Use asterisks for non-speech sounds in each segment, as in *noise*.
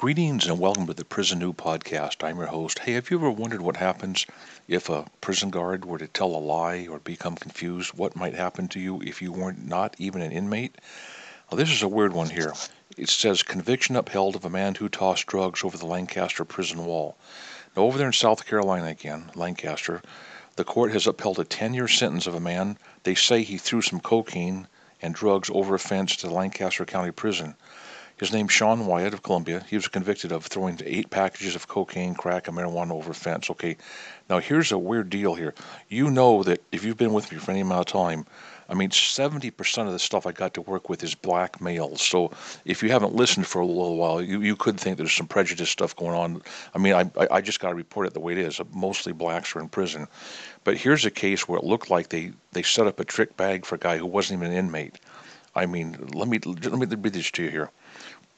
Greetings and welcome to the Prison New Podcast. I'm your host. Hey, have you ever wondered what happens if a prison guard were to tell a lie or become confused? What might happen to you if you weren't not even an inmate? Well, this is a weird one here. It says conviction upheld of a man who tossed drugs over the Lancaster prison wall. Now, over there in South Carolina again, Lancaster, the court has upheld a 10 year sentence of a man. They say he threw some cocaine and drugs over a fence to the Lancaster County Prison. His name's Sean Wyatt of Columbia. He was convicted of throwing eight packages of cocaine, crack, and marijuana over a fence. Okay, now here's a weird deal here. You know that if you've been with me for any amount of time, I mean, 70% of the stuff I got to work with is black males. So if you haven't listened for a little while, you, you could think there's some prejudice stuff going on. I mean, I, I just got to report it the way it is. Mostly blacks are in prison. But here's a case where it looked like they, they set up a trick bag for a guy who wasn't even an inmate. I mean, let me let me read this to you here.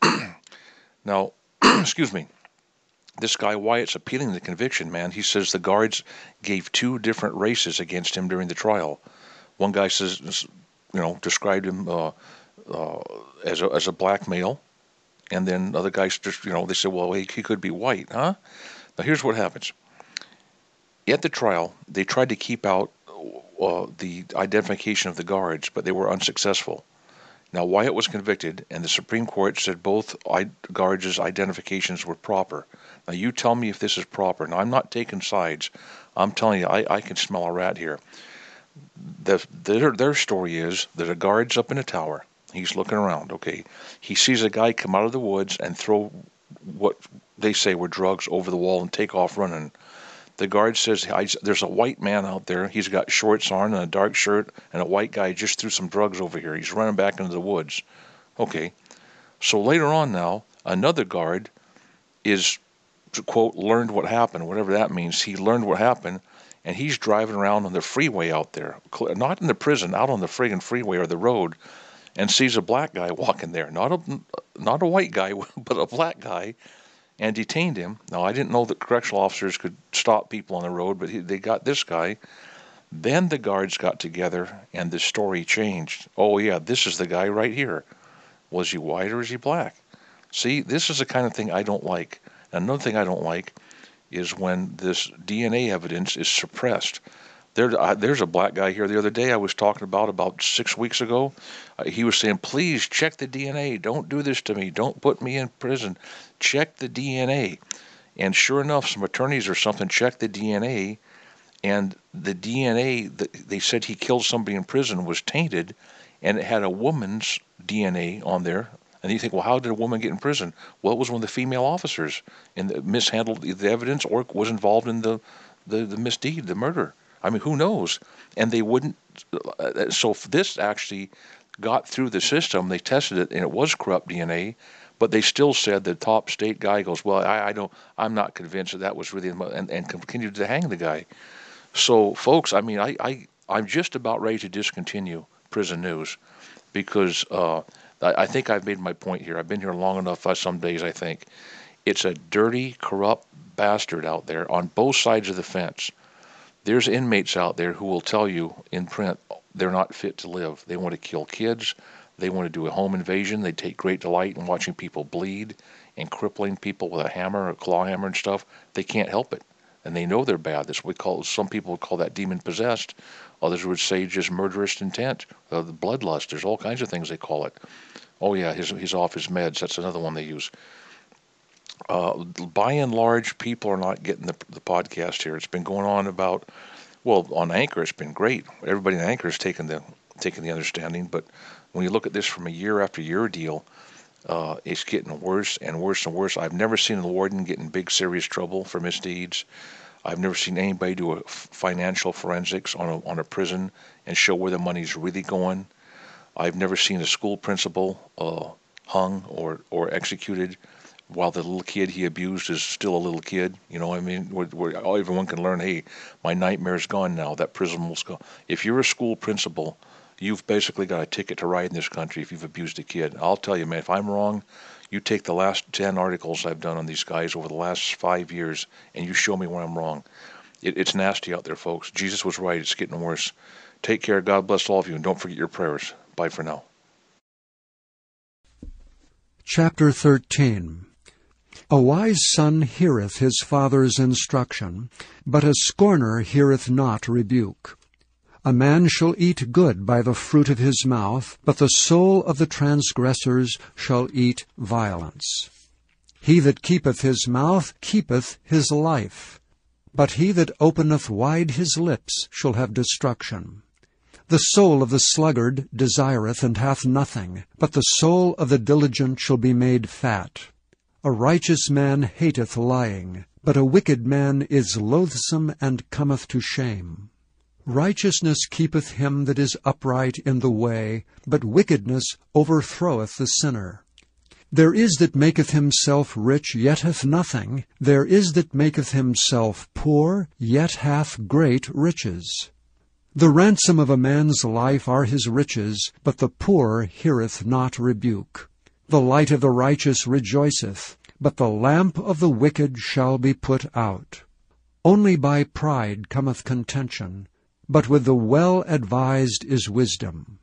*clears throat* now, *clears throat* excuse me. This guy Wyatt's appealing the conviction, man. He says the guards gave two different races against him during the trial. One guy says, you know, described him uh, uh, as a as a black male, and then other guys just, you know, they said, well, he, he could be white, huh? Now here's what happens. At the trial, they tried to keep out uh, the identification of the guards, but they were unsuccessful. Now, Wyatt was convicted, and the Supreme Court said both guards' identifications were proper. Now, you tell me if this is proper. Now, I'm not taking sides. I'm telling you, I, I can smell a rat here. The, their, their story is that a guard's up in a tower. He's looking around, okay? He sees a guy come out of the woods and throw what they say were drugs over the wall and take off running. The guard says, There's a white man out there. He's got shorts on and a dark shirt, and a white guy just threw some drugs over here. He's running back into the woods. Okay. So later on now, another guard is, quote, learned what happened, whatever that means. He learned what happened, and he's driving around on the freeway out there, not in the prison, out on the friggin' freeway or the road, and sees a black guy walking there. Not a, not a white guy, *laughs* but a black guy and detained him. Now, I didn't know that correctional officers could stop people on the road, but he, they got this guy. Then the guards got together and the story changed. Oh, yeah, this is the guy right here. Was he white or is he black? See, this is the kind of thing I don't like. Another thing I don't like is when this DNA evidence is suppressed. There, uh, there's a black guy here the other day I was talking about about six weeks ago. Uh, he was saying, please check the DNA. Don't do this to me. Don't put me in prison. Check the DNA. And sure enough, some attorneys or something checked the DNA, and the DNA that they said he killed somebody in prison was tainted, and it had a woman's DNA on there. And you think, well, how did a woman get in prison? Well, it was one of the female officers and mishandled the evidence or was involved in the, the, the misdeed, the murder. I mean, who knows? And they wouldn't. Uh, so this actually got through the system. They tested it, and it was corrupt DNA. But they still said the top state guy goes, well, I, I don't, I'm not convinced that that was really, and, and continued to hang the guy. So, folks, I mean, I, I, I'm just about ready to discontinue prison news because uh, I, I think I've made my point here. I've been here long enough. Uh, some days, I think it's a dirty, corrupt bastard out there on both sides of the fence there's inmates out there who will tell you in print they're not fit to live. They want to kill kids. They want to do a home invasion. They take great delight in watching people bleed and crippling people with a hammer, a claw hammer, and stuff. They can't help it, and they know they're bad. That's what we call. Some people would call that demon possessed. Others would say just murderous intent, uh, bloodlust. There's all kinds of things they call it. Oh yeah, he's he's off his meds. That's another one they use uh, by and large, people are not getting the, the podcast here. It's been going on about, well, on Anchor, it's been great. Everybody in Anchor has taken the taken the understanding, but when you look at this from a year after year deal, uh, it's getting worse and worse and worse. I've never seen a warden get in big serious trouble for misdeeds. I've never seen anybody do a financial forensics on a on a prison and show where the money's really going. I've never seen a school principal uh, hung or or executed while the little kid he abused is still a little kid. You know, I mean, where, where everyone can learn, hey, my nightmare's gone now. That prison will go. If you're a school principal, you've basically got a ticket to ride in this country if you've abused a kid. I'll tell you, man, if I'm wrong, you take the last 10 articles I've done on these guys over the last five years and you show me where I'm wrong. It, it's nasty out there, folks. Jesus was right. It's getting worse. Take care. God bless all of you. And don't forget your prayers. Bye for now. Chapter 13 A wise son heareth his father's instruction, but a scorner heareth not rebuke. A man shall eat good by the fruit of his mouth, but the soul of the transgressors shall eat violence. He that keepeth his mouth keepeth his life, but he that openeth wide his lips shall have destruction. The soul of the sluggard desireth and hath nothing, but the soul of the diligent shall be made fat. A righteous man hateth lying, but a wicked man is loathsome and cometh to shame. Righteousness keepeth him that is upright in the way, but wickedness overthroweth the sinner. There is that maketh himself rich, yet hath nothing. There is that maketh himself poor, yet hath great riches. The ransom of a man's life are his riches, but the poor heareth not rebuke. The light of the righteous rejoiceth, but the lamp of the wicked shall be put out. Only by pride cometh contention, but with the well advised is wisdom.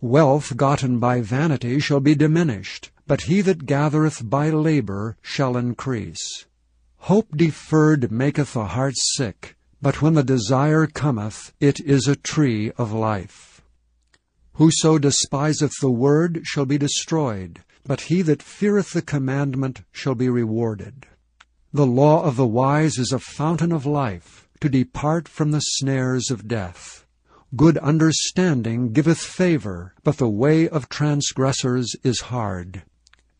Wealth gotten by vanity shall be diminished, but he that gathereth by labor shall increase. Hope deferred maketh the heart sick, but when the desire cometh, it is a tree of life. Whoso despiseth the word shall be destroyed, but he that feareth the commandment shall be rewarded. The law of the wise is a fountain of life, to depart from the snares of death. Good understanding giveth favor, but the way of transgressors is hard.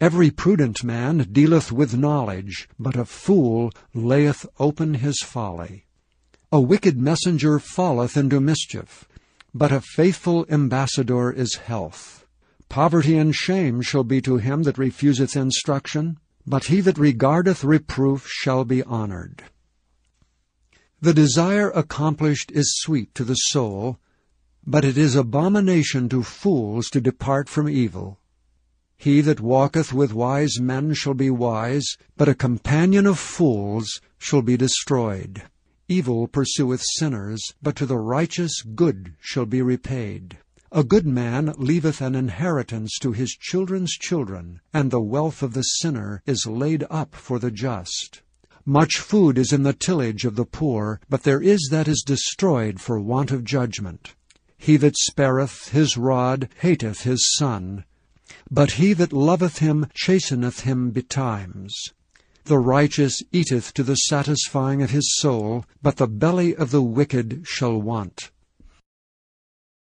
Every prudent man dealeth with knowledge, but a fool layeth open his folly. A wicked messenger falleth into mischief, but a faithful ambassador is health. Poverty and shame shall be to him that refuseth instruction, but he that regardeth reproof shall be honored. The desire accomplished is sweet to the soul, but it is abomination to fools to depart from evil. He that walketh with wise men shall be wise, but a companion of fools shall be destroyed. Evil pursueth sinners, but to the righteous good shall be repaid. A good man leaveth an inheritance to his children's children, and the wealth of the sinner is laid up for the just. Much food is in the tillage of the poor, but there is that is destroyed for want of judgment. He that spareth his rod hateth his son, but he that loveth him chasteneth him betimes. The righteous eateth to the satisfying of his soul, but the belly of the wicked shall want.